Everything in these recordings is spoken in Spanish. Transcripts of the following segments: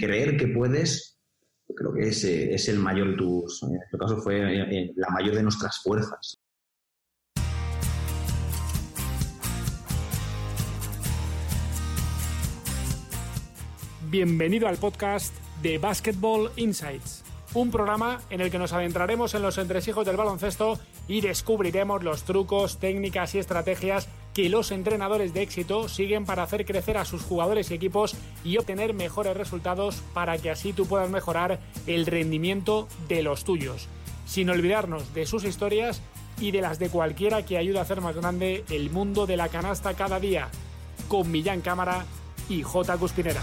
creer que puedes, creo que es, es el mayor tus, en este caso fue eh, la mayor de nuestras fuerzas. Bienvenido al podcast de Basketball Insights, un programa en el que nos adentraremos en los entresijos del baloncesto y descubriremos los trucos, técnicas y estrategias que los entrenadores de éxito siguen para hacer crecer a sus jugadores y equipos y obtener mejores resultados para que así tú puedas mejorar el rendimiento de los tuyos, sin olvidarnos de sus historias y de las de cualquiera que ayude a hacer más grande el mundo de la canasta cada día, con Millán Cámara y J. Cuspinera.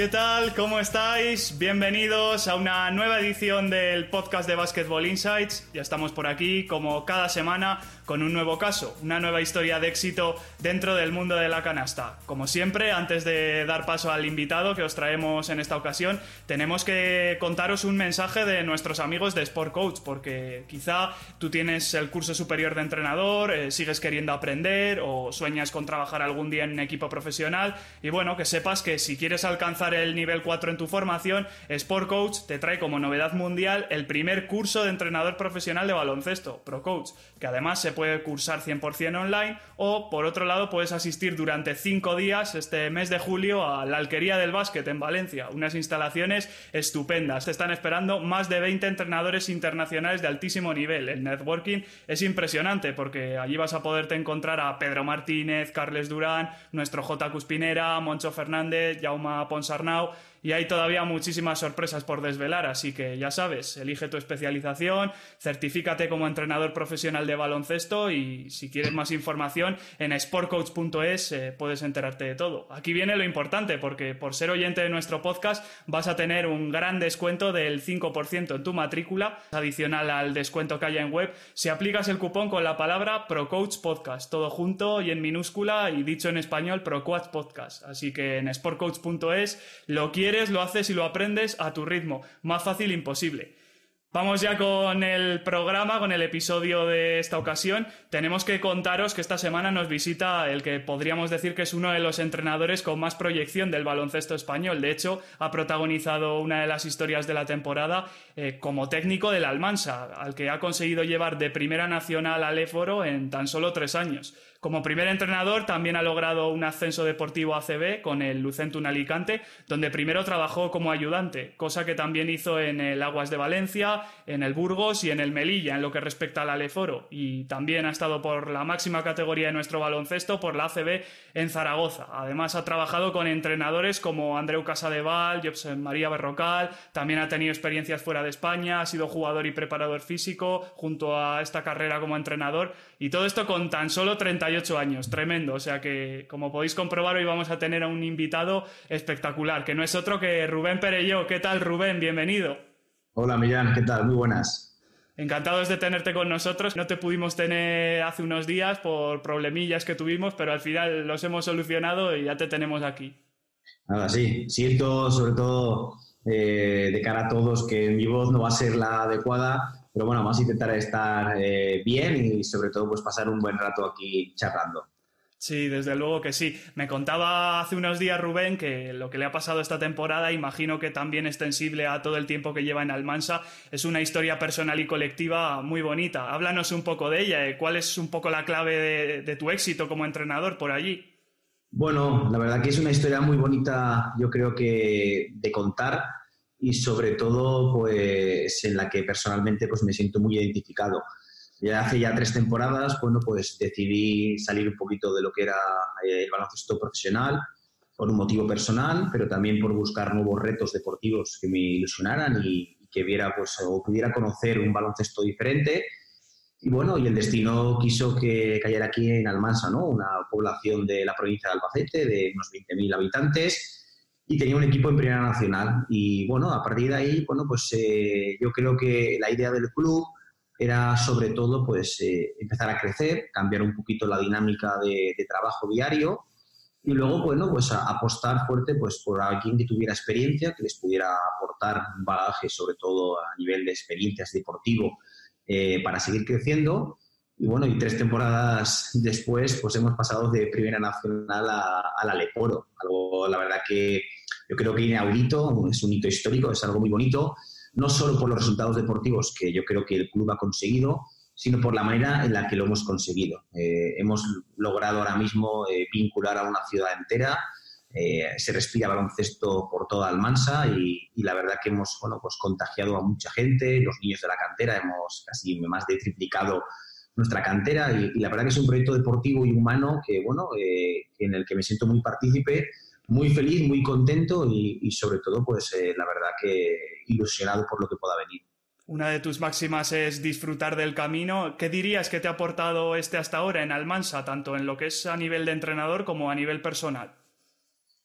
¿Qué tal? ¿Cómo estáis? Bienvenidos a una nueva edición del podcast de Basketball Insights. Ya estamos por aquí, como cada semana, con un nuevo caso, una nueva historia de éxito dentro del mundo de la canasta. Como siempre, antes de dar paso al invitado que os traemos en esta ocasión, tenemos que contaros un mensaje de nuestros amigos de Sport Coach, porque quizá tú tienes el curso superior de entrenador, eh, sigues queriendo aprender o sueñas con trabajar algún día en un equipo profesional y bueno, que sepas que si quieres alcanzar el nivel 4 en tu formación, Sport Coach te trae como novedad mundial el primer curso de entrenador profesional de baloncesto, Pro Coach, que además se puede cursar 100% online o por otro lado puedes asistir durante 5 días este mes de julio a la Alquería del Básquet en Valencia, unas instalaciones estupendas. Te están esperando más de 20 entrenadores internacionales de altísimo nivel. El networking es impresionante porque allí vas a poderte encontrar a Pedro Martínez, Carles Durán, nuestro J. Cuspinera, Moncho Fernández, Jauma Ponsarnau y hay todavía muchísimas sorpresas por desvelar, así que ya sabes, elige tu especialización, certifícate como entrenador profesional de baloncesto y si quieres más información en sportcoach.es eh, puedes enterarte de todo. Aquí viene lo importante porque por ser oyente de nuestro podcast vas a tener un gran descuento del 5% en tu matrícula, adicional al descuento que haya en web, si aplicas el cupón con la palabra ProCoachPodcast, todo junto y en minúscula y dicho en español ProCoach Podcast. Así que en sportcoach.es lo quieres lo haces y lo aprendes a tu ritmo. Más fácil imposible. Vamos ya con el programa, con el episodio de esta ocasión. Tenemos que contaros que esta semana nos visita el que podríamos decir que es uno de los entrenadores con más proyección del baloncesto español. De hecho, ha protagonizado una de las historias de la temporada eh, como técnico del Almansa, al que ha conseguido llevar de primera nacional al Éforo en tan solo tres años. Como primer entrenador también ha logrado un ascenso deportivo ACB con el Lucentum Alicante, donde primero trabajó como ayudante, cosa que también hizo en el Aguas de Valencia, en el Burgos y en el Melilla, en lo que respecta al Aleforo. Y también ha estado por la máxima categoría de nuestro baloncesto, por la ACB en Zaragoza. Además ha trabajado con entrenadores como Andreu Casadeval, Josep María Berrocal, también ha tenido experiencias fuera de España, ha sido jugador y preparador físico junto a esta carrera como entrenador. Y todo esto con tan solo 30 años, tremendo. O sea que, como podéis comprobar, hoy vamos a tener a un invitado espectacular, que no es otro que Rubén Perello. ¿Qué tal, Rubén? Bienvenido. Hola, Millán, ¿qué tal? Muy buenas. Encantados de tenerte con nosotros. No te pudimos tener hace unos días por problemillas que tuvimos, pero al final los hemos solucionado y ya te tenemos aquí. Nada, sí. Siento, sobre todo eh, de cara a todos, que mi voz no va a ser la adecuada pero bueno, vamos a intentar estar eh, bien y sobre todo pues pasar un buen rato aquí charlando. Sí, desde luego que sí. Me contaba hace unos días Rubén que lo que le ha pasado esta temporada, imagino que también extensible a todo el tiempo que lleva en Almansa, es una historia personal y colectiva muy bonita. Háblanos un poco de ella. Eh. ¿Cuál es un poco la clave de, de tu éxito como entrenador por allí? Bueno, la verdad que es una historia muy bonita, yo creo que de contar y sobre todo pues en la que personalmente pues me siento muy identificado. Ya hace ya tres temporadas, bueno, pues decidí salir un poquito de lo que era eh, el baloncesto profesional por un motivo personal, pero también por buscar nuevos retos deportivos que me ilusionaran y, que viera pues o pudiera conocer un baloncesto diferente. Y bueno, y el destino quiso que cayera aquí en Almansa, ¿no? Una población de la provincia de Albacete de unos 20.000 habitantes y tenía un equipo en Primera Nacional. Y bueno, a partir de ahí, bueno, pues eh, yo creo que la idea del club era sobre todo pues eh, empezar a crecer, cambiar un poquito la dinámica de, trabajo diario y luego, bueno, pues apostar fuerte pues por alguien que tuviera experiencia, que les pudiera aportar un bagaje, sobre todo a nivel de experiencias deportivo, eh, para seguir creciendo y bueno, y tres temporadas después, pues hemos pasado de Primera Nacional a, a la Leporo. Algo, la verdad que yo creo que inaudito, es un hito histórico, es algo muy bonito, no solo por los resultados deportivos que yo creo que el club ha conseguido, sino por la manera en la que lo hemos conseguido. Eh, hemos logrado ahora mismo eh, vincular a una ciudad entera, eh, se respira baloncesto por toda Almansa y, y, la verdad que hemos bueno, pues contagiado a mucha gente, los niños de la cantera hemos casi más de triplicado nuestra cantera y, y la verdad que es un proyecto deportivo y humano que, bueno, en el que me siento muy partícipe muy feliz, muy contento y, sobre todo, pues eh, la verdad que ilusionado por lo que pueda venir. Una de tus máximas es disfrutar del camino. ¿Qué dirías que te ha aportado este hasta ahora en Almansa, tanto en lo que es a nivel de entrenador como a nivel personal?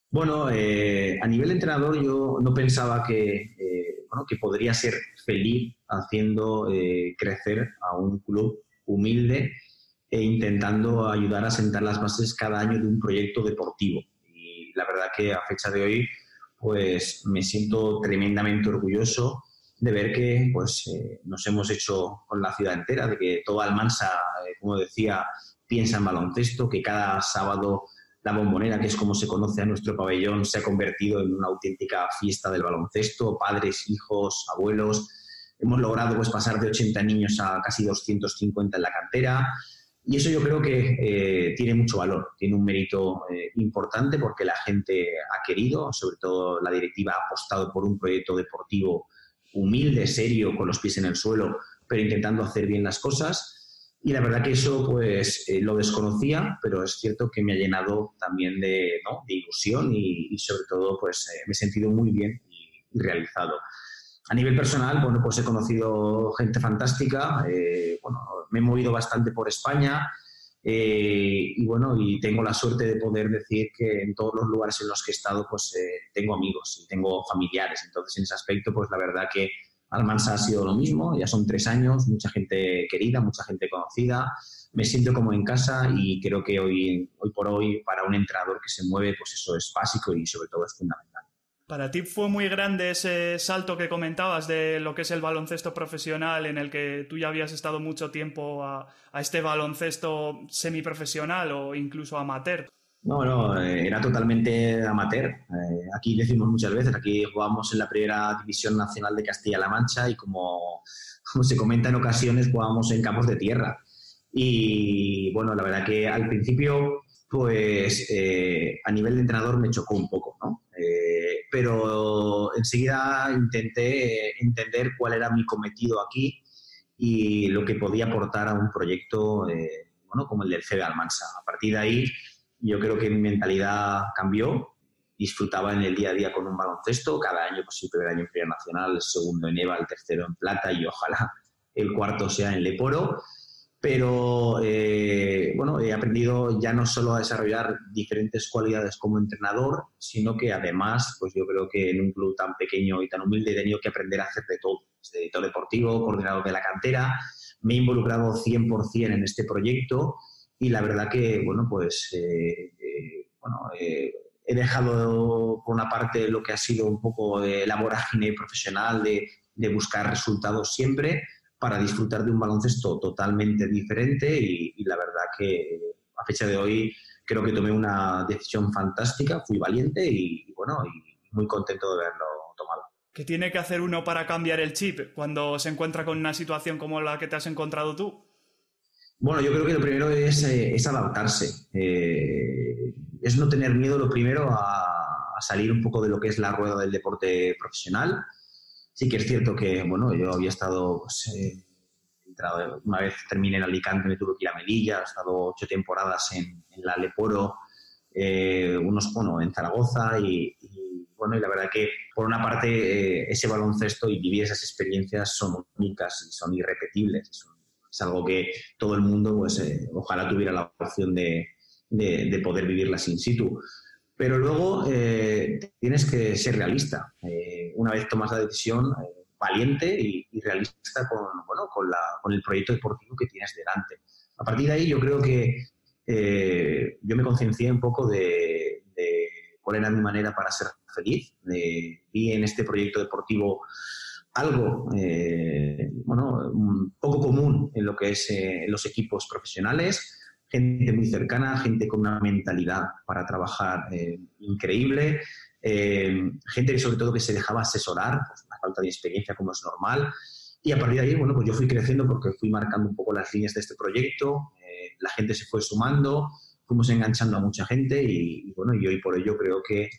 Bueno, eh, a nivel de entrenador yo no pensaba que, eh, bueno, que podría ser feliz haciendo crecer a un club humilde e intentando ayudar a sentar las bases cada año de un proyecto deportivo la verdad que a fecha de hoy pues me siento tremendamente orgulloso de ver que pues eh, nos hemos hecho con la ciudad entera, de que toda Almansa, eh, como decía, piensa en baloncesto, que cada sábado la bombonera, que es como se conoce a nuestro pabellón, se ha convertido en una auténtica fiesta del baloncesto, padres, hijos, abuelos. Hemos logrado pues, pasar de 80 niños a casi 250 en la cantera. Y eso yo creo que eh, tiene mucho valor, tiene un mérito eh, importante porque la gente ha querido, sobre todo la directiva ha apostado por un proyecto deportivo humilde, serio, con los pies en el suelo, pero intentando hacer bien las cosas. Y la verdad que eso pues eh, lo desconocía, pero es cierto que me ha llenado también de, ¿no? de ilusión y, y, sobre todo pues me he sentido muy bien y, y realizado. A nivel personal, bueno, pues he conocido gente fantástica, eh, bueno, me he movido bastante por España eh, y bueno, y tengo la suerte de poder decir que en todos los lugares en los que he estado, pues eh, tengo amigos y tengo familiares. Entonces, en ese aspecto, pues la verdad que Almansa ha sido lo mismo, ya son tres años, mucha gente querida, mucha gente conocida, me siento como en casa y creo que hoy, hoy por hoy para un entrenador que se mueve, pues eso es básico y sobre todo es fundamental. Para ti fue muy grande ese salto que comentabas de lo que es el baloncesto profesional, en el que tú ya habías estado mucho tiempo a, este baloncesto semiprofesional o incluso amateur. No, no, eh, era totalmente amateur. Eh, aquí decimos muchas veces, aquí jugamos en la primera división nacional de Castilla-La Mancha y como, se comenta en ocasiones, jugábamos en campos de tierra. Y bueno, la verdad que al principio, pues eh, a nivel de entrenador me chocó un poco, ¿no? Pero enseguida intenté entender cuál era mi cometido aquí y lo que podía aportar a un proyecto eh, bueno, como el del CB Almansa. A partir de ahí, yo creo que mi mentalidad cambió. Disfrutaba en el día a día con un baloncesto. Cada año, pues el primer año en Feria Nacional, el segundo en EVA, el tercero en Plata y ojalá el cuarto sea en Leporo pero eh, bueno, he aprendido ya no solo a desarrollar diferentes cualidades como entrenador, sino que además, pues yo creo que en un club tan pequeño y tan humilde he tenido que aprender a hacer de todo, desde editor deportivo, coordinador de la cantera, me he involucrado 100% en este proyecto y la verdad que, bueno, pues, eh, eh, bueno, he dejado por una parte lo que ha sido un poco la vorágine profesional de, de buscar resultados siempre, para disfrutar de un baloncesto totalmente diferente y, la verdad que a fecha de hoy creo que tomé una decisión fantástica, fui valiente y, bueno, y muy contento de haberlo tomado. ¿Qué tiene que hacer uno para cambiar el chip cuando se encuentra con una situación como la que te has encontrado tú? Bueno, yo creo que lo primero es, eh, es adaptarse. Eh, es no tener miedo, lo primero, a, salir un poco de lo que es la rueda del deporte profesional Sí que es cierto que, bueno, yo había estado, pues, eh, una vez terminé en Alicante me tuve que ir a Melilla, he estado ocho temporadas en, la Leporo, eh, unos, bueno, en Zaragoza y, bueno, y la verdad que por una parte eh, ese baloncesto y vivir esas experiencias son únicas y son irrepetibles. Es, algo que todo el mundo, pues, ojalá tuviera la opción de, de, de poder vivirlas in situ. Pero luego eh, tienes que ser realista. Eh, una vez tomas la decisión, eh, valiente y, realista con, bueno, con, la, con, el proyecto deportivo que tienes delante. A partir de ahí yo creo que yo me conciencié un poco de, de, cuál era mi manera para ser feliz. vi en este proyecto deportivo algo bueno, poco común en lo que es eh, los equipos profesionales, gente muy cercana, gente con una mentalidad para trabajar eh, increíble, gente que sobre todo que se dejaba asesorar, pues, la falta de experiencia como es normal, y a partir de ahí, bueno, pues yo fui creciendo porque fui marcando un poco las líneas de este proyecto, la gente se fue sumando, fuimos enganchando a mucha gente y, bueno, y hoy por ello creo que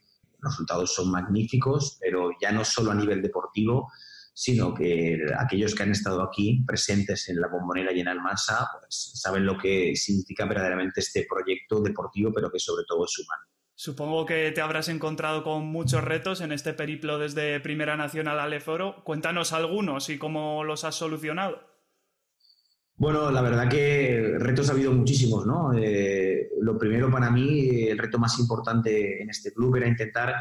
los resultados son magníficos, pero ya no solo a nivel deportivo, sino que aquellos que han estado aquí presentes en la bombonera y en Almansa pues, saben lo que significa verdaderamente este proyecto deportivo, pero que sobre todo es humano. Supongo que te habrás encontrado con muchos retos en este periplo desde Primera Nacional al Leforo. Cuéntanos algunos y cómo los has solucionado. Bueno, la verdad que retos ha habido muchísimos, ¿no? Eh, lo primero para mí, el reto más importante en este club era intentar,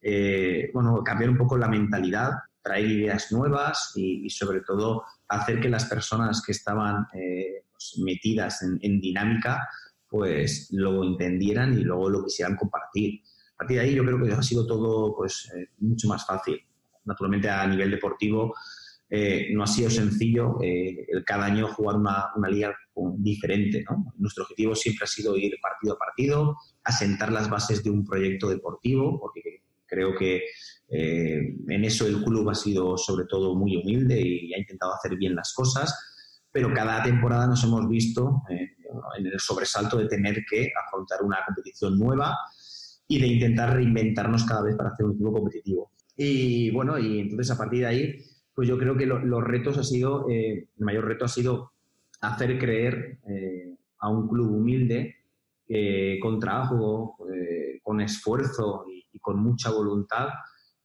eh, bueno, cambiar un poco la mentalidad, traer ideas nuevas y, sobre todo hacer que las personas que estaban eh, pues, metidas en, dinámica, pues lo entendieran y luego lo quisieran compartir. A partir de ahí yo creo que ha sido todo, pues, mucho más fácil. Naturalmente a nivel deportivo eh, no ha sido sencillo eh, el cada año jugar una, una liga diferente. Nuestro objetivo siempre ha sido ir partido a partido, asentar las bases de un proyecto deportivo, porque creo que eh, en eso el club ha sido sobre todo muy humilde y ha intentado hacer bien las cosas, pero cada temporada nos hemos visto en el sobresalto de tener que afrontar una competición nueva y de intentar reinventarnos cada vez para hacer un equipo competitivo. Y bueno, y entonces a partir de ahí pues yo creo que los retos ha sido, eh, el mayor reto ha sido hacer creer eh, a un club humilde con trabajo, eh, con esfuerzo y, con mucha voluntad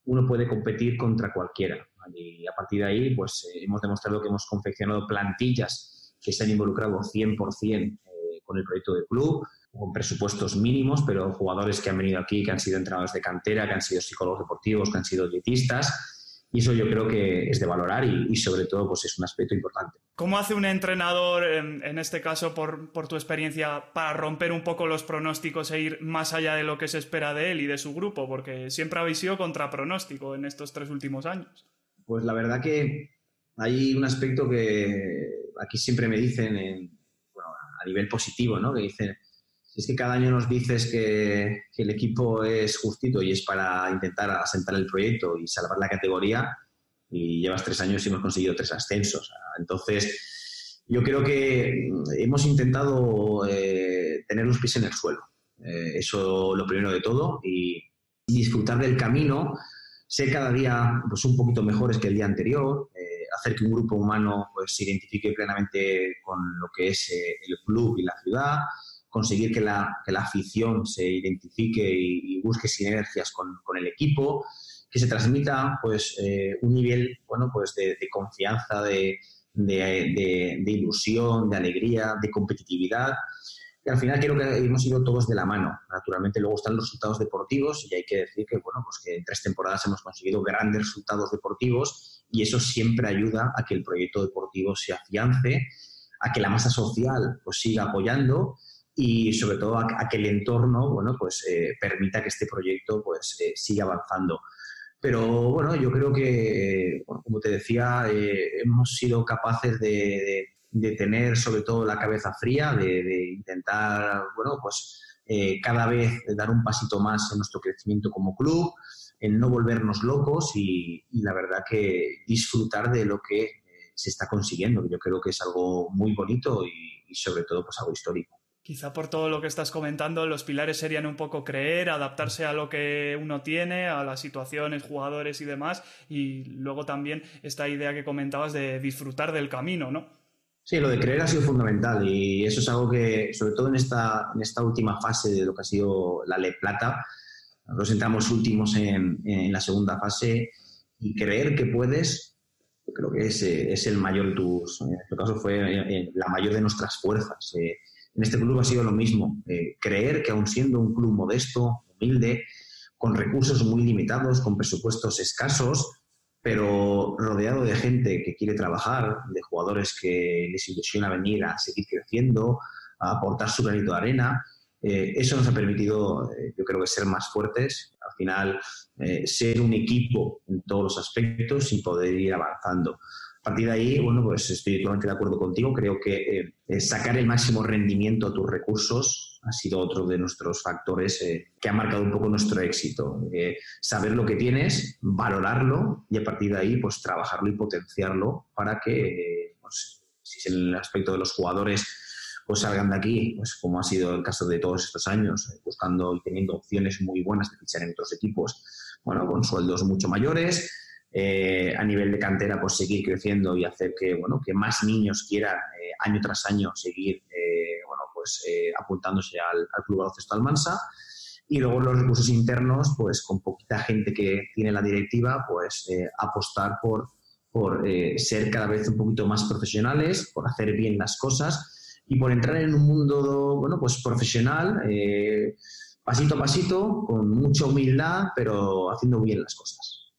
uno puede competir contra cualquiera. Y a partir de ahí, pues hemos demostrado que hemos confeccionado plantillas que se han involucrado 100% con el proyecto del club, con presupuestos mínimos, pero jugadores que han venido aquí, que han sido entrenadores de cantera, que han sido psicólogos deportivos, que han sido dietistas y eso yo creo que es de valorar y, sobre todo pues es un aspecto importante. ¿Cómo hace un entrenador, en, este caso por, por, tu experiencia, para romper un poco los pronósticos e ir más allá de lo que se espera de él y de su grupo? Porque siempre habéis sido contra pronóstico en estos tres últimos años. Pues la verdad que hay un aspecto que aquí siempre me dicen, bueno, a nivel positivo, ¿no? que dicen, es que cada año nos dices que, el equipo es justito y es para intentar asentar el proyecto y salvar la categoría, y llevas tres años y hemos conseguido tres ascensos. Entonces, yo creo que hemos intentado eh, tener los pies en el suelo. Eh, eso lo primero de todo y disfrutar del camino, ser cada día pues, un poquito mejores que el día anterior, eh, hacer que un grupo humano pues, se identifique plenamente con lo que es el club y la ciudad, conseguir que la, que la afición se identifique y, busque sinergias con, con, el equipo, que se transmita pues, eh, un nivel bueno, pues de, confianza, de, de, de, ilusión, de alegría, de competitividad. Y al final creo que hemos ido todos de la mano. Naturalmente luego están los resultados deportivos y hay que decir que, bueno, pues que en tres temporadas hemos conseguido grandes resultados deportivos y eso siempre ayuda a que el proyecto deportivo se afiance, a que la masa social pues, siga apoyando y sobre todo a, que el entorno bueno, pues, eh, permita que este proyecto pues, eh, siga avanzando. Pero bueno, yo creo que, como te decía, eh, hemos sido capaces de, de, tener sobre todo la cabeza fría, de, intentar, bueno, pues cada vez dar un pasito más en nuestro crecimiento como club, en no volvernos locos y, la verdad que disfrutar de lo que se está consiguiendo, que yo creo que es algo muy bonito y, y sobre todo pues algo histórico. Quizá por todo lo que estás comentando, los pilares serían un poco creer, adaptarse a lo que uno tiene, a las situaciones, jugadores y demás, y luego también esta idea que comentabas de disfrutar del camino, ¿no? Sí, lo de creer ha sido fundamental y eso es algo que, sobre todo en esta, en esta última fase de lo que ha sido la Le Plata, nos entramos últimos en, en, la segunda fase y creer que puedes, creo que es, es el mayor tus, en este caso fue eh, la mayor de nuestras fuerzas. Eh, en este club ha sido lo mismo, eh, creer que aun siendo un club modesto, humilde, con recursos muy limitados, con presupuestos escasos, pero rodeado de gente que quiere trabajar, de jugadores que les ilusiona venir a seguir creciendo, a aportar su granito de arena, eh, eso nos ha permitido, eh, yo creo que ser más fuertes, al final ser un equipo en todos los aspectos y poder ir avanzando. A partir de ahí, bueno, pues estoy totalmente de acuerdo contigo. Creo que eh, sacar el máximo rendimiento a tus recursos ha sido otro de nuestros factores eh, que ha marcado un poco nuestro éxito. Eh, saber lo que tienes, valorarlo y a partir de ahí, pues trabajarlo y potenciarlo para que, pues, si es el aspecto de los jugadores, pues salgan de aquí, pues como ha sido el caso de todos estos años, buscando y teniendo opciones muy buenas de fichar en otros equipos, bueno, con sueldos mucho mayores, eh, a nivel de cantera, pues seguir creciendo y hacer que, bueno, que más niños quieran eh, año tras año seguir, eh, bueno, pues apuntándose al, Club Baloncesto Almansa. Y luego los recursos internos, pues con poquita gente que tiene la directiva, pues apostar por, por ser cada vez un poquito más profesionales, por hacer bien las cosas y por entrar en un mundo, bueno, pues profesional, pasito a pasito, con mucha humildad, pero haciendo bien las cosas.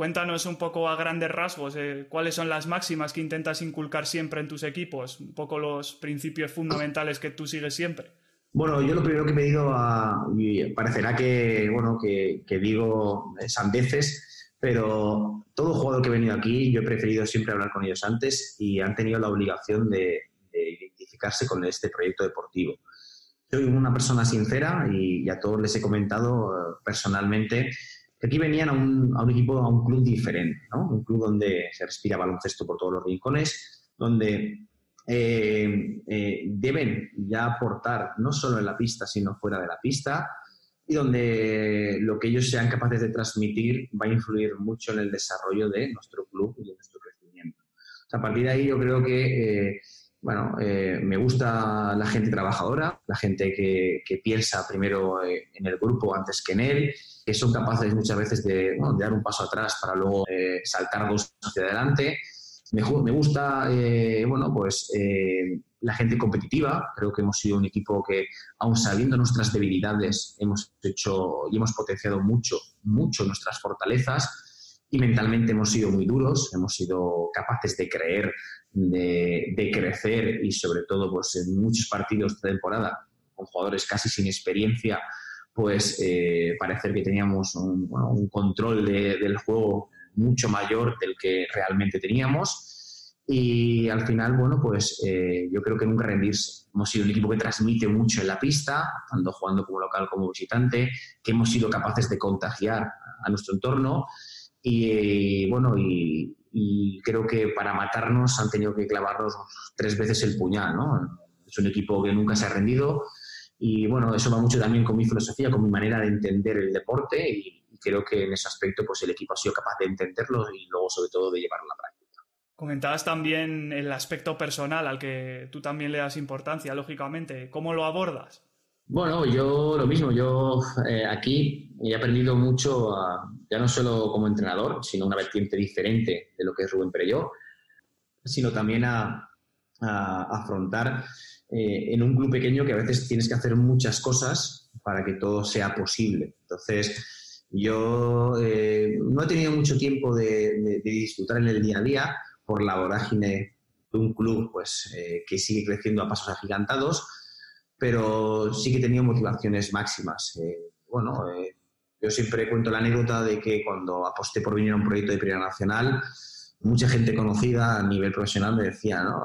Cuéntanos un poco a grandes rasgos eh, cuáles son las máximas que intentas inculcar siempre en tus equipos, un poco los principios fundamentales que tú sigues siempre. Bueno, yo lo primero que he pedido, a, parecerá que, bueno, que, digo sandeces, pero todo jugador que he venido aquí, yo he preferido siempre hablar con ellos antes y han tenido la obligación de, de identificarse con este proyecto deportivo. Soy una persona sincera y, a todos les he comentado eh, personalmente Aquí venían a un, equipo, a un club diferente, ¿no? Un club donde se respira baloncesto por todos los rincones, donde eh, eh, deben ya aportar no solo en la pista, sino fuera de la pista, y donde lo que ellos sean capaces de transmitir va a influir mucho en el desarrollo de nuestro club y de nuestro crecimiento. a partir de ahí yo creo que, eh, bueno, me gusta la gente trabajadora, la gente que, que piensa primero en el grupo antes que en él, que son capaces muchas veces de, dar un paso atrás para luego eh, saltar dos hacia adelante. Me, me gusta, eh, bueno, pues eh, la gente competitiva. Creo que hemos sido un equipo que, aun sabiendo nuestras debilidades, hemos hecho y hemos potenciado mucho, mucho nuestras fortalezas y mentalmente hemos sido muy duros, hemos sido capaces de creer, de, de crecer y sobre todo pues en muchos partidos de temporada con jugadores casi sin experiencia pues eh, parecer que teníamos un, control del juego mucho mayor del que realmente teníamos. Y al final, bueno, pues eh, yo creo que nunca rendirse. Hemos sido un equipo que transmite mucho en la pista, tanto jugando como local como visitante, que hemos sido capaces de contagiar a nuestro entorno. Y bueno, y, creo que para matarnos han tenido que clavarnos tres veces el puñal, ¿no? Es un equipo que nunca se ha rendido, y bueno, eso va mucho también con mi filosofía, con mi manera de entender el deporte y, creo que en ese aspecto pues el equipo ha sido capaz de entenderlo y luego sobre todo de llevarlo a la práctica. Comentabas también el aspecto personal al que tú también le das importancia, lógicamente. ¿Cómo lo abordas? Bueno, yo lo mismo, yo eh, aquí he aprendido mucho, ya no solo como entrenador, sino una vertiente diferente de lo que es Rubén Perelló, sino también a, afrontar eh, en un club pequeño que a veces tienes que hacer muchas cosas para que todo sea posible. Entonces, yo eh, no he tenido mucho tiempo de, disfrutar en el día a día por la vorágine de un club pues, que sigue creciendo a pasos agigantados, pero sí que he tenido motivaciones máximas. bueno, yo siempre cuento la anécdota de que cuando aposté por venir a un proyecto de Primera Nacional, mucha gente conocida a nivel profesional me decía, ¿no?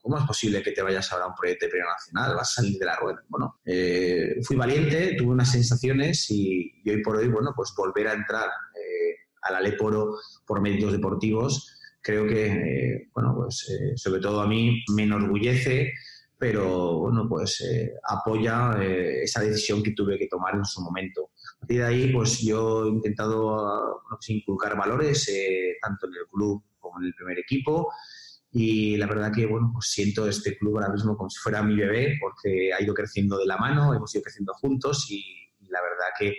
¿cómo es posible que te vayas ahora a un proyecto de Primera Nacional? Vas a salir de la rueda. Bueno, eh, fui valiente, tuve unas sensaciones y, hoy por hoy, bueno, pues volver a entrar eh, al Aleporo por méritos deportivos, creo que, eh, bueno, pues sobre todo a mí me enorgullece, pero bueno, pues apoya esa decisión que tuve que tomar en su momento. A partir de ahí, pues yo he intentado pues, inculcar valores, tanto en el club como en el primer equipo, y la verdad que, bueno, pues siento este club ahora mismo como si fuera mi bebé, porque ha ido creciendo de la mano, hemos ido creciendo juntos y, la verdad que,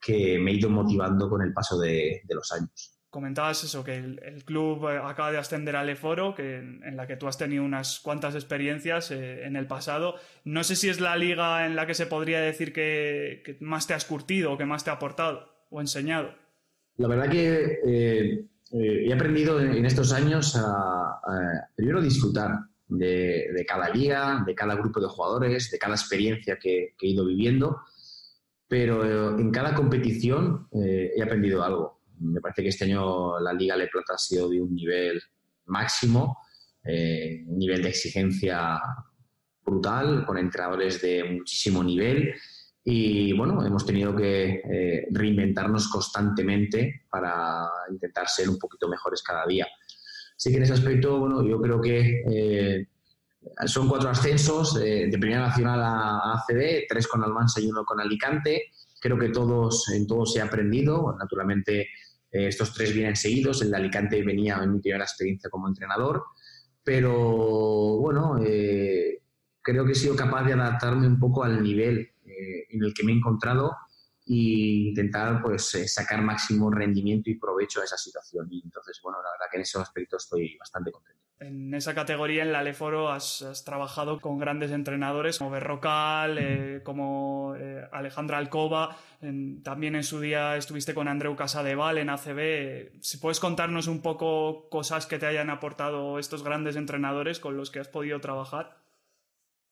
que, me he ido motivando con el paso de, de los años. Comentabas eso, que el, club eh, acaba de ascender al Eforo, que en, la que tú has tenido unas cuantas experiencias eh, en el pasado. No sé si es la liga en la que se podría decir que, que más te has curtido o que más te ha aportado o enseñado. La verdad que eh, eh, he aprendido en estos años a, primero disfrutar de, cada liga, de cada grupo de jugadores, de cada experiencia que, he ido viviendo, pero en cada competición he aprendido algo. Me parece que este año la Liga Le Plata ha sido de un nivel máximo, eh, un nivel de exigencia brutal, con entrenadores de muchísimo nivel y bueno, hemos tenido que eh, reinventarnos constantemente para intentar ser un poquito mejores cada día. Así que en ese aspecto, bueno, yo creo que eh, son cuatro ascensos de Primera Nacional a ACB, tres con Almansa y uno con Alicante. Creo que todos, en todos se ha aprendido. Naturalmente, eh, estos tres vienen seguidos. El de Alicante venía en mi primera experiencia como entrenador. Pero bueno, creo que he sido capaz de adaptarme un poco al nivel eh, en el que me he encontrado e intentar pues eh, sacar máximo rendimiento y provecho a esa situación. Y entonces, bueno, la verdad que en ese aspecto estoy bastante contento. En esa categoría, en la Leforo, has, has trabajado con grandes entrenadores como Berrocal, eh, como Alejandra Alcoba. también en su día estuviste con Andreu Casadeval en ACB. Si puedes contarnos un poco cosas que te hayan aportado estos grandes entrenadores con los que has podido trabajar.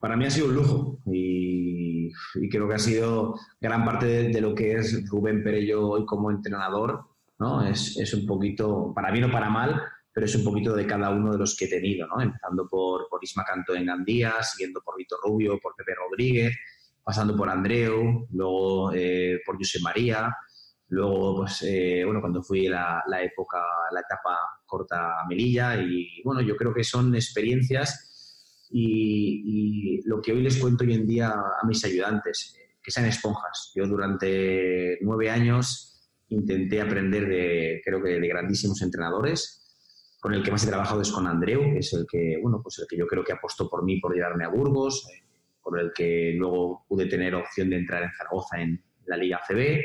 Para mí ha sido un lujo y, creo que ha sido gran parte de, lo que es Rubén Perello hoy como entrenador. ¿no? Es, es, un poquito, para bien o para mal, pero es un poquito de cada uno de los que he tenido, ¿no? empezando por, por Isma Canto en Gandía, siguiendo por Vito Rubio, por Pepe Rodríguez, pasando por Andreu, luego eh, por José María, luego, pues, eh, bueno, cuando fui la, la época, la etapa corta a Melilla, y bueno, yo creo que son experiencias y, lo que hoy les cuento hoy en día a mis ayudantes, que sean esponjas. Yo durante nueve años intenté aprender de, creo que de grandísimos entrenadores. Con el que más he trabajado es con Andreu, que es el que, bueno, pues el que yo creo que apostó por mí por llevarme a Burgos, eh, con el que luego pude tener opción de entrar en Zaragoza en la Liga CB.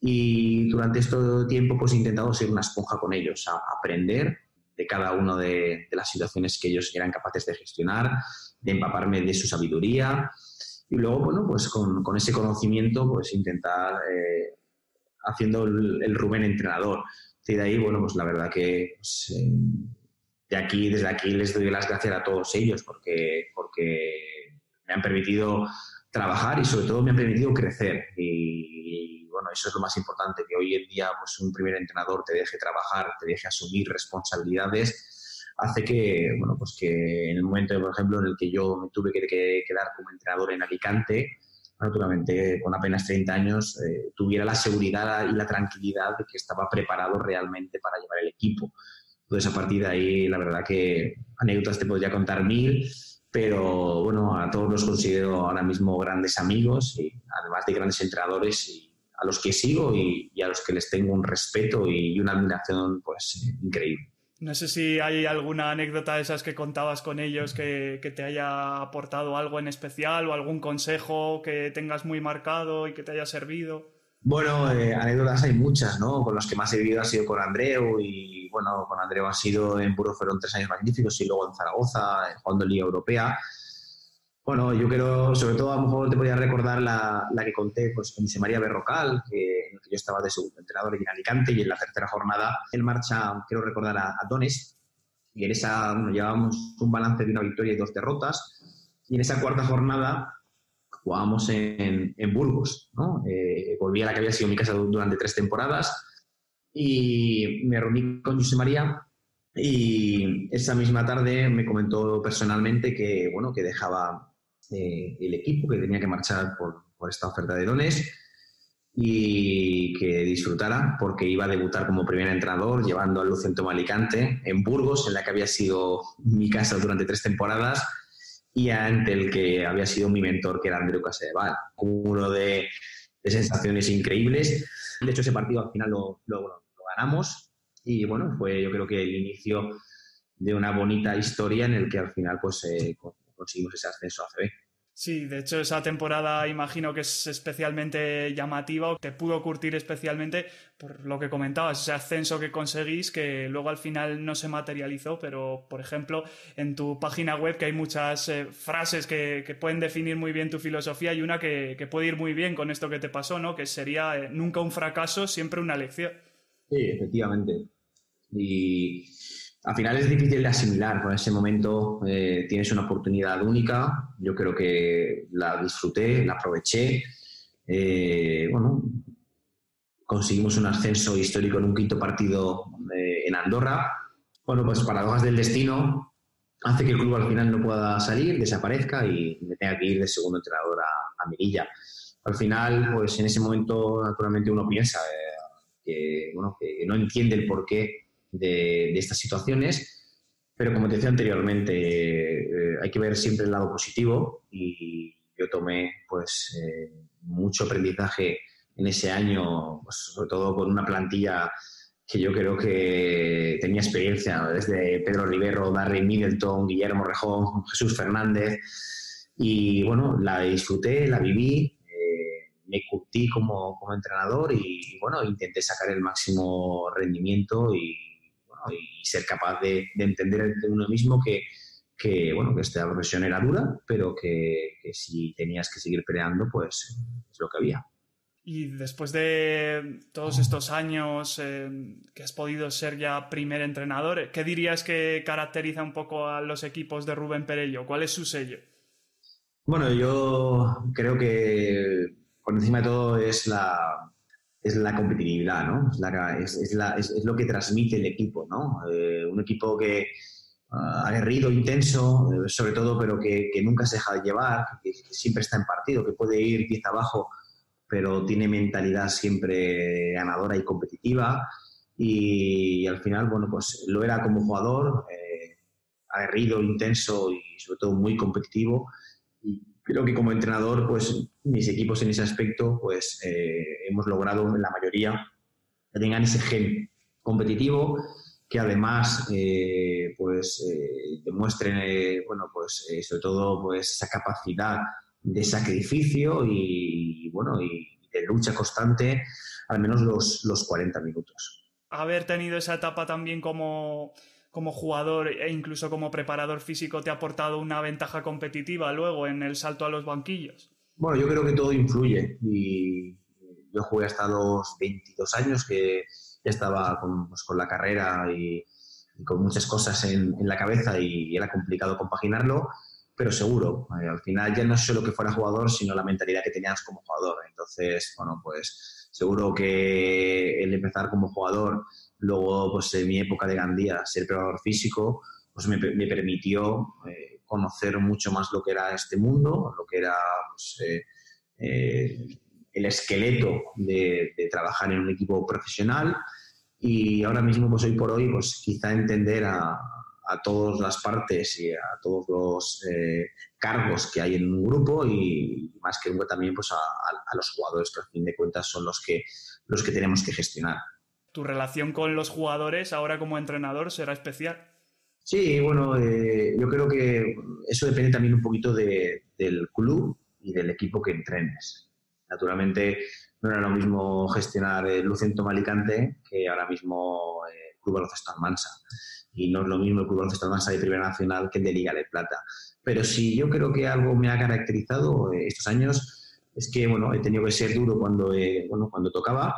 Y durante este tiempo pues he intentado ser una esponja con ellos, a aprender de cada una de, las situaciones que ellos eran capaces de gestionar, de empaparme de su sabiduría y luego, bueno, pues con, con ese conocimiento, pues intentar eh, haciendo el, Rubén entrenador. Y de ahí, bueno, pues la verdad que pues, de aquí, desde aquí les doy las gracias a todos ellos porque, porque me han permitido trabajar y sobre todo me han permitido crecer. Y, bueno, eso es lo más importante, que hoy en día pues, un primer entrenador te deje trabajar, te deje asumir responsabilidades, hace que, bueno, pues que en el momento, por ejemplo, en el que yo me tuve que, quedar como entrenador en Alicante, naturalmente con apenas 30 años, eh, tuviera la seguridad y la tranquilidad de que estaba preparado realmente para llevar el equipo. Entonces, a partir de ahí, la verdad que anécdotas te podría contar mil, pero bueno, a todos los considero ahora mismo grandes amigos y además de grandes entrenadores y a los que sigo y, a los que les tengo un respeto y una admiración pues increíble. No sé si hay alguna anécdota de esas que contabas con ellos que, te haya aportado algo en especial o algún consejo que tengas muy marcado y que te haya servido. Bueno, eh, anécdotas hay muchas, ¿no? Con los que más he vivido ha sido con Andreu y, bueno, con Andreu ha sido en Puro fueron tres años magníficos y luego en Zaragoza, jugando en Liga Europea. Bueno, yo creo, sobre todo a lo mejor te podría recordar la, la que conté pues, con José María Berrocal, que, en que yo estaba de segundo entrenador en Alicante y en la tercera jornada él marcha, quiero recordar, a, a Dones y en esa llevábamos un balance de una victoria y dos derrotas. Y en esa cuarta jornada jugábamos en, en Burgos, ¿no? Eh, volví a la que había sido mi casa durante tres temporadas. Y me reuní con José María y esa misma tarde me comentó personalmente que, bueno, que dejaba eh, el equipo, que tenía que marchar por, esta oferta de dones y que disfrutara porque iba a debutar como primer entrenador llevando al Lucentum Alicante en Burgos, en la que había sido mi casa durante tres temporadas y ante el que había sido mi mentor, que era Andreu Casadeval. Uno de, de sensaciones increíbles. De hecho, ese partido al final lo, lo, ganamos y bueno, fue yo creo que el inicio de una bonita historia en el que al final pues conseguimos ese ascenso a. Sí, de hecho esa temporada imagino que es especialmente llamativa, te pudo curtir especialmente por lo que comentabas, ese ascenso que conseguís que luego al final no se materializó, pero por ejemplo en tu página web que hay muchas eh, frases que, pueden definir muy bien tu filosofía y una que, puede ir muy bien con esto que te pasó, ¿no? Que sería eh, nunca un fracaso, siempre una lección. Sí, efectivamente. Y al final es difícil de asimilar. Con ese momento eh, tienes una oportunidad única. Yo creo que la disfruté, la aproveché. Eh, bueno, conseguimos un ascenso histórico en un quinto partido eh, en Andorra. bueno, pues paradojas del destino hace que el club al final no pueda salir, desaparezca y me tenga que ir de segundo entrenador a, a Mirilla. Al final, pues en ese momento, naturalmente, uno piensa eh, que, bueno, que no entiende el porqué de, estas situaciones, pero como te decía anteriormente, eh, hay que ver siempre el lado positivo y yo tomé pues eh, mucho aprendizaje en ese año, pues, sobre todo con una plantilla que yo creo que tenía experiencia, desde Pedro Rivero, Darry Middleton, Guillermo Rejón, Jesús Fernández, y bueno, la disfruté, la viví, eh, me curtí como, como entrenador y, bueno, intenté sacar el máximo rendimiento y, y ser capaz de, de, entender de uno mismo que, que, bueno, que esta profesión era dura, pero que, que si tenías que seguir peleando, pues es lo que había. Y después de todos estos años eh, que has podido ser ya primer entrenador, ¿qué dirías que caracteriza un poco a los equipos de Rubén Perello? ¿Cuál es su sello? Bueno, yo creo que por encima de todo es la, es la competitividad, ¿no? Es, la, es, es, la, es lo que transmite el equipo, ¿no? Eh, un equipo que uh, aguerrido, intenso, eh, sobre todo, pero que, que, nunca se deja de llevar, que, que siempre está en partido, que puede ir quizá abajo pero tiene mentalidad siempre ganadora y competitiva. Y, al final, bueno, pues lo era como jugador, eh, aguerrido, intenso y sobre todo muy competitivo. Creo que como entrenador, pues mis equipos en ese aspecto, pues eh, hemos logrado en la mayoría que tengan ese gen competitivo que además eh, pues eh, demuestren bueno pues sobre todo pues esa capacidad de sacrificio y, bueno, y de lucha constante al menos los, los 40 minutos. Haber tenido esa etapa también como, como jugador e incluso como preparador físico te ha aportado una ventaja competitiva luego en el salto a los banquillos. Bueno, yo creo que todo influye y yo jugué hasta los 22 años que ya estaba con, pues, la carrera y, con muchas cosas en, la cabeza y era complicado compaginarlo pero seguro. Eh, al final ya no solo que fuera jugador, sino la mentalidad que tenías como jugador. Entonces, bueno, pues seguro que el empezar como jugador, luego, pues en mi época de Gandía, ser preparador físico, pues me, permitió eh, conocer mucho más lo que era este mundo, lo que era pues, eh, eh, el esqueleto de, trabajar en un equipo profesional. Y ahora mismo, pues hoy por hoy, pues quizá entender a, todas las partes y a todos los cargos que hay en un grupo y más que nunca también pues a, a, los jugadores que al fin de cuentas son los que, los que tenemos que gestionar. ¿Tu relación con los jugadores ahora como entrenador será especial? Sí, bueno, eh, yo creo que eso depende también un poquito de, del club y del equipo que entrenes. Naturalmente no era lo mismo gestionar el Lucento Malicante que ahora mismo el Club Baloncesto Almansa y no es lo mismo el Club Baloncesto Almansa de Primera Nacional que el de Liga de Plata. Pero sí, yo creo que algo me ha caracterizado eh, estos años es que, bueno, he tenido que ser duro cuando, bueno, cuando tocaba,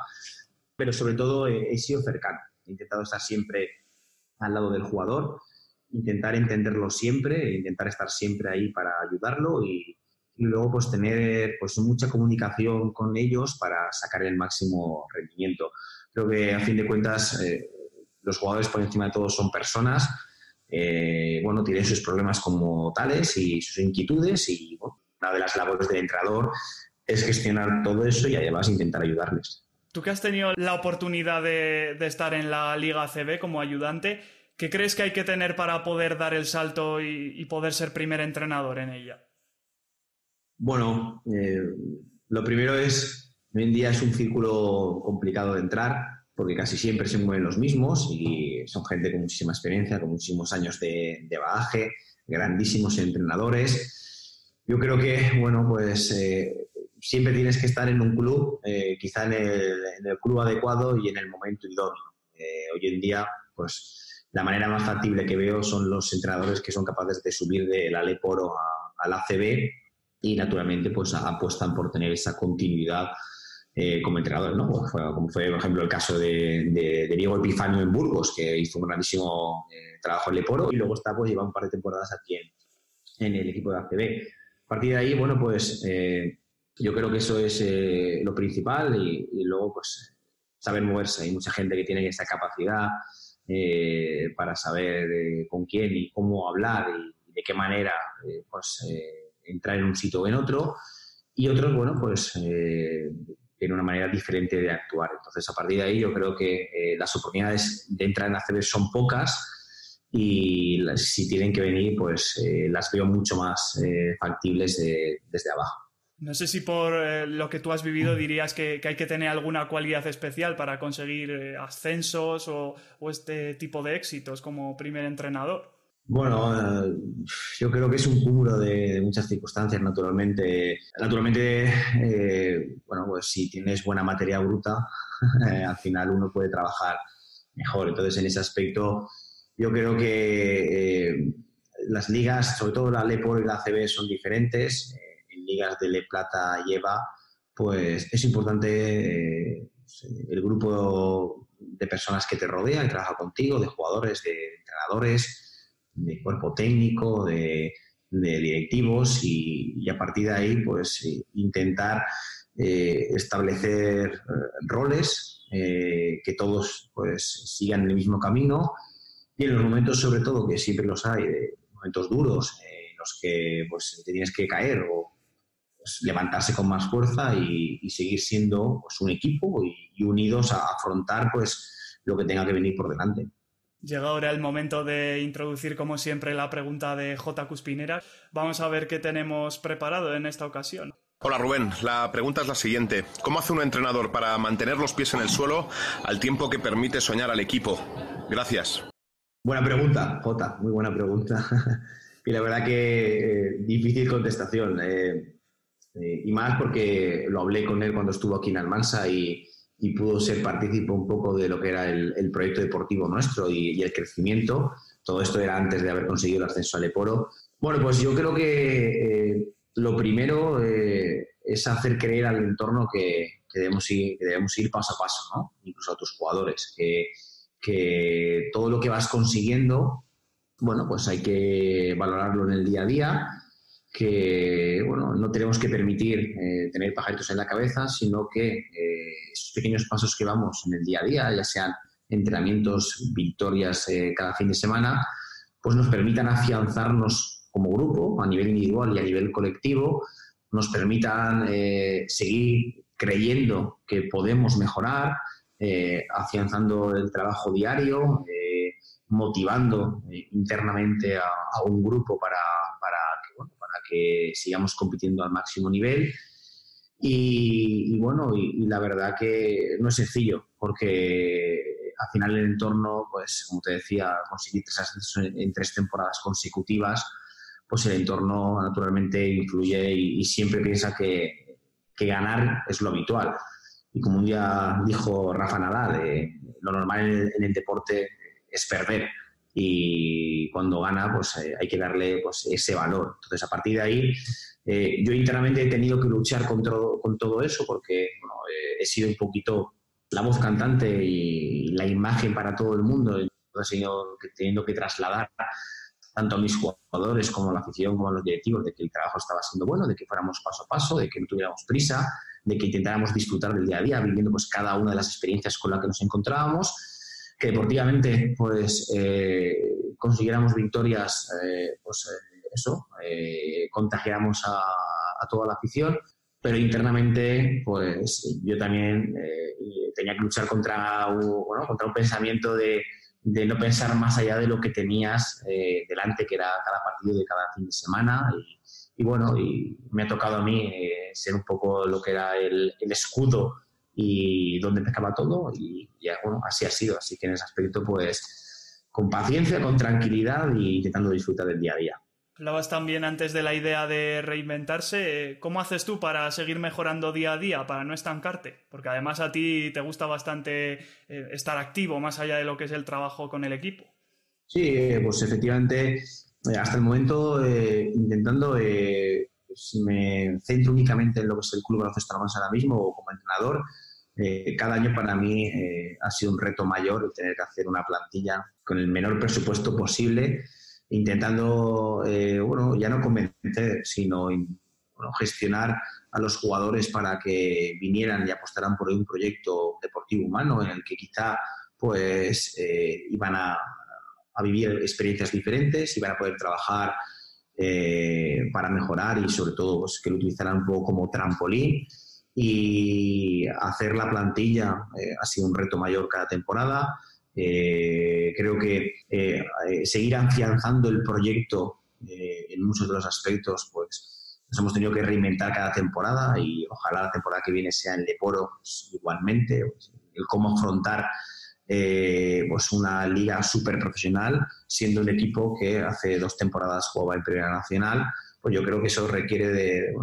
pero sobre todo eh, he sido cercano. He intentado estar siempre al lado del jugador, intentar entenderlo siempre, intentar estar siempre ahí para ayudarlo y, y luego pues tener pues mucha comunicación con ellos para sacar el máximo rendimiento. Creo que a fin de cuentas eh, los jugadores por encima de todo son personas, eh, bueno, tienen sus problemas como tales y sus inquietudes y bueno, una de las labores del entrenador es gestionar todo eso y además intentar ayudarles. Tú que has tenido la oportunidad de, estar en la Liga ACB como ayudante, ¿qué crees que hay que tener para poder dar el salto y, poder ser primer entrenador en ella? Bueno, eh, lo primero es, hoy en día es un círculo complicado de entrar, porque casi siempre se mueven los mismos y son gente con muchísima experiencia, con muchísimos años de, de bagaje, grandísimos entrenadores. Yo creo que, bueno, pues eh, siempre tienes que estar en un club, eh, quizá en el, club adecuado y en el momento idóneo. Eh, hoy en día, pues la manera más factible que veo son los entrenadores que son capaces de subir del Aleporo al ACB y naturalmente pues apuestan por tener esa continuidad eh, como entrenador, ¿no? Como fue, por ejemplo, el caso de, Diego Epifanio en Burgos, que hizo un grandísimo trabajo en Leporo y luego está, pues, lleva un par de temporadas aquí en, en el equipo de ACB. A partir de ahí, bueno, pues yo creo que eso es eh, lo principal y, luego, pues, saber moverse. Hay mucha gente que tiene esa capacidad eh, para saber eh, con quién y cómo hablar y de qué manera pues, entrar en un sitio o en otro. Y otros, bueno, pues tienen una manera diferente de actuar. Entonces, a partir de ahí, yo creo que las oportunidades de entrar en ACB son pocas y si tienen que venir, pues las veo mucho más factibles desde abajo. No sé si por eh, lo que tú has vivido dirías que, hay que tener alguna cualidad especial para conseguir eh, ascensos o, este tipo de éxitos como primer entrenador. Bueno, eh, yo creo que es un cúmulo de, muchas circunstancias, naturalmente. Naturalmente, bueno, pues si tienes buena materia bruta, al final uno puede trabajar mejor. Entonces, en ese aspecto, yo creo que las ligas, sobre todo la LEPO y la ACB, son diferentes ligas de Le Plata lleva, pues es importante eh, el grupo de personas que te rodea y trabaja contigo, de jugadores, de entrenadores, de cuerpo técnico, de, directivos y, a partir de ahí pues intentar eh, establecer eh, roles que todos pues sigan el mismo camino. Y en los momentos sobre todo que siempre los hay, momentos duros en los que pues te tienes que caer o pues, levantarse con más fuerza y, seguir siendo pues, un equipo y, unidos a afrontar pues, lo que tenga que venir por delante. Llega ahora el momento de introducir, como siempre, la pregunta de J. Cuspinera. Vamos a ver qué tenemos preparado en esta ocasión. Hola Rubén, la pregunta es la siguiente. ¿Cómo hace un entrenador para mantener los pies en el suelo al tiempo que permite soñar al equipo? Gracias. Buena pregunta, J, muy buena pregunta. y la verdad que eh, difícil contestación. Eh, eh, y más porque lo hablé con él cuando estuvo aquí en Almansa y, y pudo ser partícipe un poco de lo que era el, proyecto deportivo nuestro y, el crecimiento. Todo esto era antes de haber conseguido el ascenso al Eporo. Bueno, pues yo creo que eh, lo primero eh, es hacer creer al entorno que, debemos, ir, debemos ir paso a paso, ¿no? incluso a tus jugadores, que, que todo lo que vas consiguiendo, bueno, pues hay que valorarlo en el día a día que bueno, no tenemos que permitir eh, tener pajaritos en la cabeza, sino que eh, esos pequeños pasos que vamos en el día a día, ya sean entrenamientos, victorias eh, cada fin de semana, pues nos permitan afianzarnos como grupo, a nivel individual y a nivel colectivo, nos permitan seguir creyendo que podemos mejorar, afianzando el trabajo diario, motivando internamente a, un grupo para que sigamos compitiendo al máximo nivel. Y, bueno, y, la verdad que no es sencillo, porque al final el entorno, pues como te decía, conseguir tres ascensos en, tres temporadas consecutivas, pues el entorno naturalmente influye y, siempre piensa que, que, ganar es lo habitual. Y como un día dijo Rafa Nadal, lo normal en el, en el deporte es perder y cuando gana pues eh, hay que darle pues, ese valor. Entonces a partir de ahí eh, yo internamente he tenido que luchar con, con todo eso porque eh, he sido un poquito la voz cantante y la imagen para todo el mundo. Entonces he ido teniendo que trasladar tanto a mis jugadores como a la afición como a los directivos de que el trabajo estaba siendo bueno, de que fuéramos paso a paso, de que no tuviéramos prisa, de que intentáramos disfrutar del día a día, viviendo pues cada una de las experiencias con las que nos encontrábamos que deportivamente pues eh, consiguiéramos victorias, eh, pues eh, eso, contagiamos a, toda la afición, pero internamente pues yo también tenía que luchar contra, bueno, contra un pensamiento de, de, no pensar más allá de lo que tenías delante, que era cada partido de cada fin de semana. Y, bueno, y me ha tocado a mí ser un poco lo que era el, el escudo y donde empezaba todo y bueno, así ha sido. Así que en ese aspecto, pues con paciencia, con tranquilidad y intentando disfrutar del día a día. Hablabas también antes de la idea de reinventarse. ¿Cómo haces tú para seguir mejorando día a día, para no estancarte? Porque además a ti te gusta bastante eh, estar activo más allá de lo que es el trabajo con el equipo. Sí, eh, pues efectivamente, eh, hasta el momento intentando, si me centro únicamente en lo que es el Club Baloncesto más ahora mismo o como entrenador, eh, cada año para mí eh, ha sido un reto mayor el tener que hacer una plantilla con el menor presupuesto posible, intentando, eh, bueno, ya no convencer, sino gestionar a los jugadores para que vinieran y apostaran por un proyecto deportivo humano en el que quizá pues eh, iban a, vivir experiencias diferentes, iban a poder trabajar eh, para mejorar y sobre todo pues, que lo utilizaran un poco como trampolín y hacer la plantilla eh, ha sido un reto mayor cada temporada. creo que seguir afianzando el proyecto en muchos de los aspectos, pues nos hemos tenido que reinventar cada temporada y ojalá la temporada que viene sea en Leporo pues, igualmente, pues, el cómo afrontar eh, pues una liga súper profesional, siendo un equipo que hace dos temporadas jugaba en Primera Nacional, pues yo creo que eso requiere de,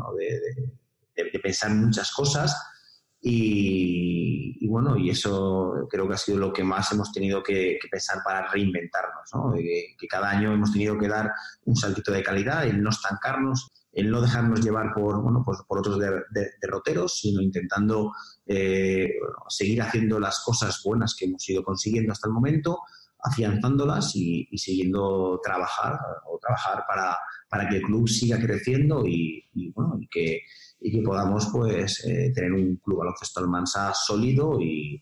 pensar muchas cosas y, bueno, y eso creo que ha sido lo que más hemos tenido que, pensar para reinventarnos, que, cada año hemos tenido que dar un saltito de calidad, el no estancarnos, el no dejarnos llevar por, bueno, pues por otros derroteros, sino intentando eh, seguir haciendo las cosas buenas que hemos ido consiguiendo hasta el momento, afianzándolas y, siguiendo trabajar o trabajar para, para, que el club siga creciendo y, bueno, y que, y que podamos pues eh, tener un club baloncesto Almansa sólido y,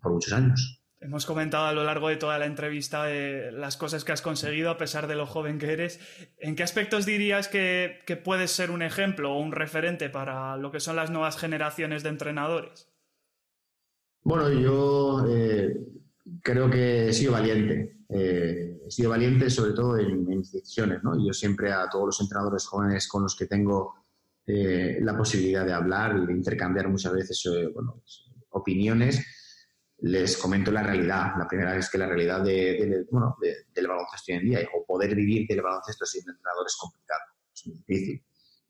por muchos años. Hemos comentado a lo largo de toda la entrevista las cosas que has conseguido a pesar de lo joven que eres. ¿En qué aspectos dirías que, puedes ser un ejemplo o un referente para lo que son las nuevas generaciones de entrenadores? Bueno, yo eh, creo que he sido valiente. Eh, he sido valiente sobre todo en, mis decisiones. ¿no? Yo siempre a todos los entrenadores jóvenes con los que tengo eh, la posibilidad de hablar y de intercambiar muchas veces opiniones, les comento la realidad. La primera es que la realidad del baloncesto hoy en día, o poder vivir del baloncesto sin entrenador es complicado, es muy difícil.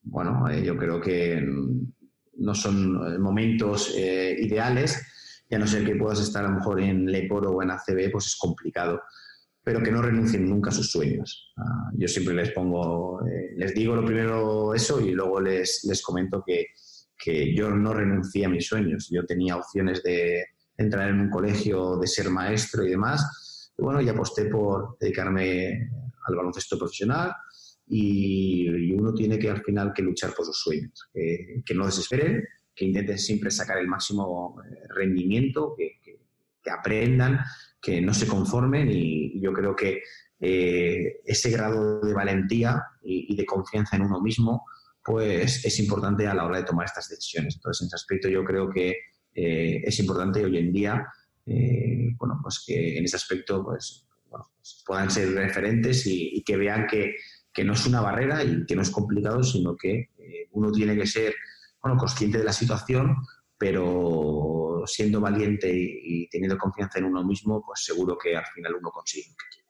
Bueno, eh, yo creo que no son eh, momentos eh, ideales, ya no ser que puedas estar a lo mejor en Leporo o en ACB, pues es complicado. Pero que no renuncien nunca a sus sueños. Ah, yo siempre les pongo, les digo lo primero eso y luego les, les comento que, que yo no renuncié a mis sueños. Yo tenía opciones de, entrar en un colegio, de ser maestro y demás. Y bueno, y aposté por dedicarme al baloncesto profesional y, uno tiene que al final que luchar por sus sueños, que, no desesperen, que intenten siempre sacar el máximo eh, rendimiento, que, aprendan, que no se conformen y, yo creo que eh, ese grado de valentía y, y, de confianza en uno mismo pues es importante a la hora de tomar estas decisiones. Entonces, en ese aspecto yo creo que eh, es importante hoy en día, eh, bueno, pues que en ese aspecto pues, pues puedan ser referentes y, que vean que, que, no es una barrera y que no es complicado, sino que eh, uno tiene que ser bueno, consciente de la situación, pero siendo valiente y, y, teniendo confianza en uno mismo, pues seguro que al final uno consigue lo que quiere.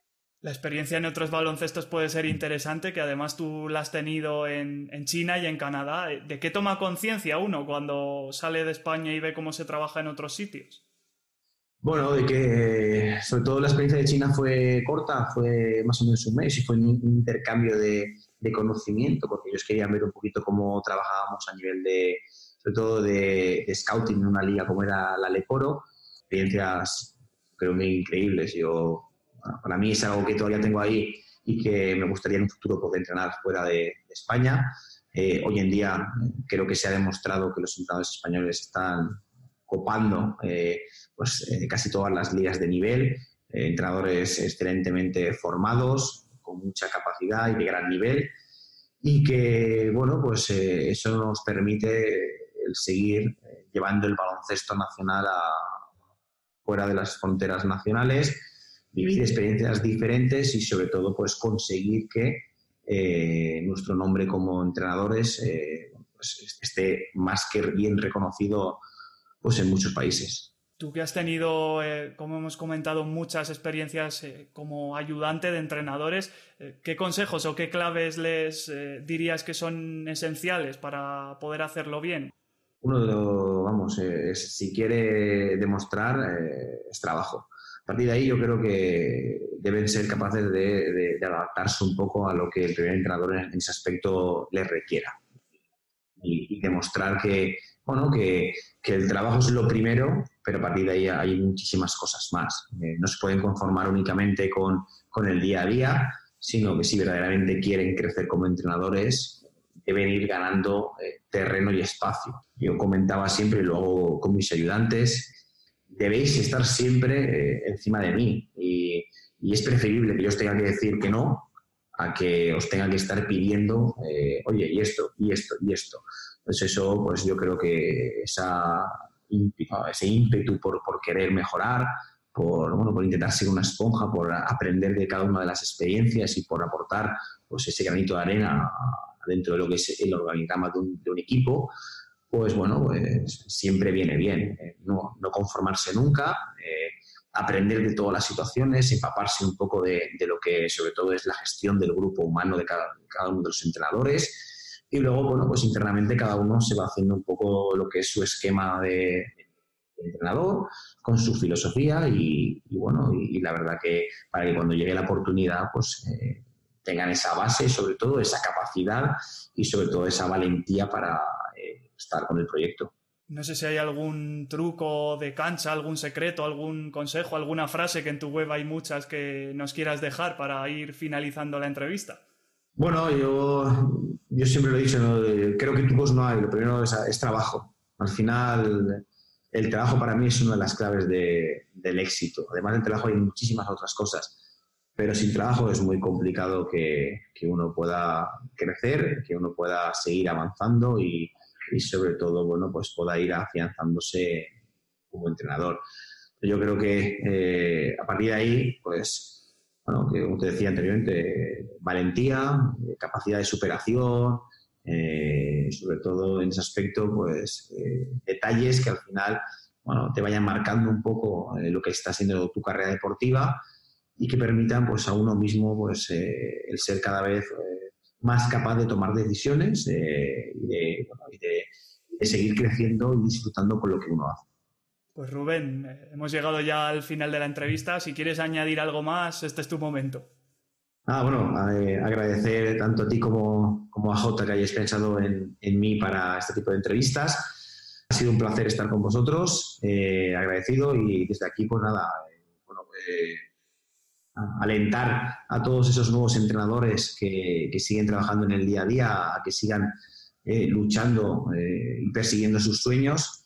La experiencia en otros baloncestos puede ser interesante, que además tú la has tenido en, China y en Canadá. ¿De qué toma conciencia uno cuando sale de España y ve cómo se trabaja en otros sitios? Bueno, de que sobre todo la experiencia de China fue corta, fue más o menos un mes y fue un intercambio de, conocimiento, porque ellos querían ver un poquito cómo trabajábamos a nivel de, sobre todo de, scouting en una liga como era la Leporo. Experiencias creo muy increíbles. Yo para mí es algo que todavía tengo ahí y que me gustaría en un futuro poder entrenar fuera de, España. Eh, hoy en día creo que se ha demostrado que los entrenadores españoles están copando eh, pues, eh, casi todas las ligas de nivel, entrenadores excelentemente formados, con mucha capacidad y de gran nivel, y que, bueno, pues eso nos permite el seguir llevando el baloncesto nacional a, fuera de las fronteras nacionales vivir experiencias diferentes y sobre todo pues conseguir que eh, nuestro nombre como entrenadores eh, pues, esté más que bien reconocido pues en muchos países. Tú que has tenido, eh, como hemos comentado, muchas experiencias como ayudante de entrenadores, ¿qué consejos o qué claves les dirías que son esenciales para poder hacerlo bien? Uno, vamos, si quiere demostrar, es trabajo a partir de ahí yo creo que deben ser capaces de, adaptarse un poco a lo que el primer entrenador en, ese aspecto les requiera y, demostrar que, bueno, que, el trabajo es lo primero, pero a partir de ahí hay muchísimas cosas más. Eh, no se pueden conformar únicamente con, el día a día, sino que si verdaderamente quieren crecer como entrenadores, deben ir ganando eh, terreno y espacio. Yo comentaba siempre, luego con mis ayudantes, debéis estar siempre eh, encima de mí y, es preferible que yo os tenga que decir que no a que os tenga que estar pidiendo, eh, oye, y esto, y esto, y esto. Pues eso, pues yo creo que esa, ese ímpetu por, por querer mejorar, por, bueno, por intentar ser una esponja, por aprender de cada una de las experiencias y por aportar pues, ese granito de arena dentro de lo que es el organigrama de un, de un equipo, pues bueno, pues siempre viene bien. Eh, no, no, conformarse nunca, eh, aprender de todas las situaciones, empaparse un poco de, de, lo que sobre todo es la gestión del grupo humano de cada, cada, uno de los entrenadores. Y luego, bueno, pues internamente cada uno se va haciendo un poco lo que es su esquema de, de entrenador, con su filosofía y, y bueno, y, y, la verdad que para que cuando llegue la oportunidad, pues eh, tengan esa base, sobre todo esa capacidad y sobre todo esa valentía para estar con el proyecto. No sé si hay algún truco de cancha, algún secreto, algún consejo, alguna frase que en tu web hay muchas que nos quieras dejar para ir finalizando la entrevista. Bueno, yo, yo siempre lo he dicho, ¿no? creo que trucos no hay, lo primero es, es, trabajo. Al final, el trabajo para mí es una de las claves de, del éxito. Además del trabajo hay muchísimas otras cosas pero sin trabajo es muy complicado que, que uno pueda crecer, que uno pueda seguir avanzando y, y, sobre todo, bueno, pues pueda ir afianzándose como entrenador. Yo creo que eh, a partir de ahí, pues, bueno, que como te decía anteriormente, valentía, capacidad de superación, eh, sobre todo en ese aspecto, pues, eh, detalles que al final, bueno, te vayan marcando un poco lo que está siendo tu carrera deportiva y que permitan pues, a uno mismo pues, eh, el ser cada vez eh, más capaz de tomar decisiones eh, y, de, bueno, y de, de, seguir creciendo y disfrutando con lo que uno hace. Pues Rubén, hemos llegado ya al final de la entrevista. Si quieres añadir algo más, este es tu momento. Ah, bueno, eh, agradecer tanto a ti como, como a Jota que hayáis pensado en, en, mí para este tipo de entrevistas. Ha sido un placer estar con vosotros, eh, agradecido y desde aquí, pues nada, bueno, alentar a todos esos nuevos entrenadores que, que, siguen trabajando en el día a día, a que sigan eh, luchando eh, y persiguiendo sus sueños,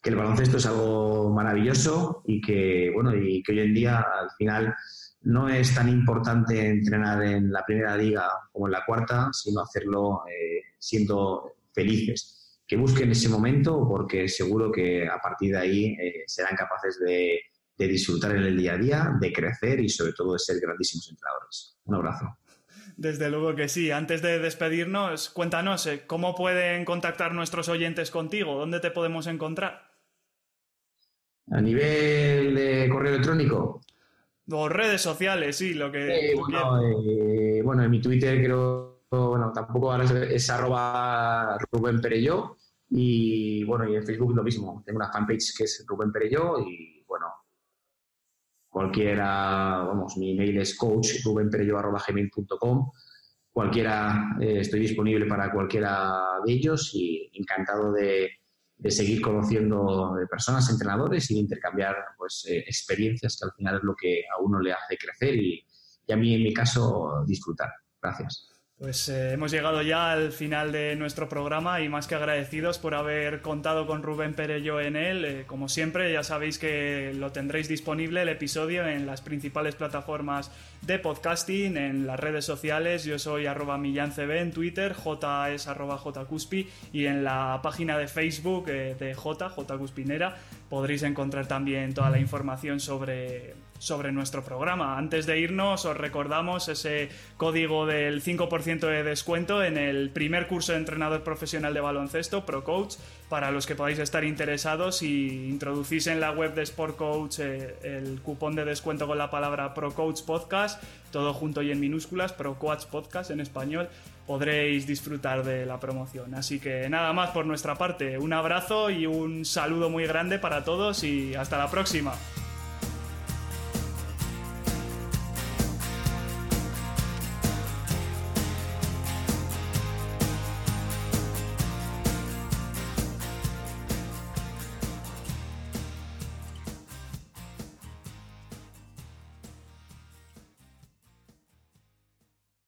que el baloncesto es algo maravilloso y que, bueno, y que hoy en día al final no es tan importante entrenar en la primera liga como en la cuarta, sino hacerlo eh, siendo felices. Que busquen ese momento porque seguro que a partir de ahí eh, serán capaces de de disfrutar en el día a día, de crecer y sobre todo de ser grandísimos entrenadores. Un abrazo. Desde luego que sí. Antes de despedirnos, cuéntanos, eh, ¿cómo pueden contactar nuestros oyentes contigo? ¿Dónde te podemos encontrar? A nivel de correo electrónico. O redes sociales, sí, lo que... Eh, bueno, eh, bueno, en mi Twitter creo, bueno, tampoco ahora es, es arroba Rubén Perelló y bueno, y en Facebook lo mismo. Tengo una fanpage que es Rubén Perelló y cualquiera, vamos, mi email es coach.rubenperello.com. Cualquiera, eh, estoy disponible para cualquiera de ellos y encantado de, seguir conociendo personas, entrenadores y de intercambiar pues, eh, experiencias que al final es lo que a uno le hace crecer y, y a mí, en mi caso, disfrutar. Gracias. Pues eh, hemos llegado ya al final de nuestro programa y más que agradecidos por haber contado con Rubén Perello en él. Eh, como siempre, ya sabéis que lo tendréis disponible el episodio en las principales plataformas de podcasting, en las redes sociales. Yo soy arroba millancb en Twitter, J es arroba jcuspi y en la página de Facebook eh, de J, J Cuspinera, podréis encontrar también toda la información sobre sobre nuestro programa. Antes de irnos, os recordamos ese código del 5% de descuento en el primer curso de entrenador profesional de baloncesto, ProCoach, para los que podáis estar interesados y introducís en la web de Sport Coach eh, el cupón de descuento con la palabra ProCoach Podcast, todo junto y en minúsculas, ProCoach Podcast en español, podréis disfrutar de la promoción. Así que nada más por nuestra parte, un abrazo y un saludo muy grande para todos y hasta la próxima.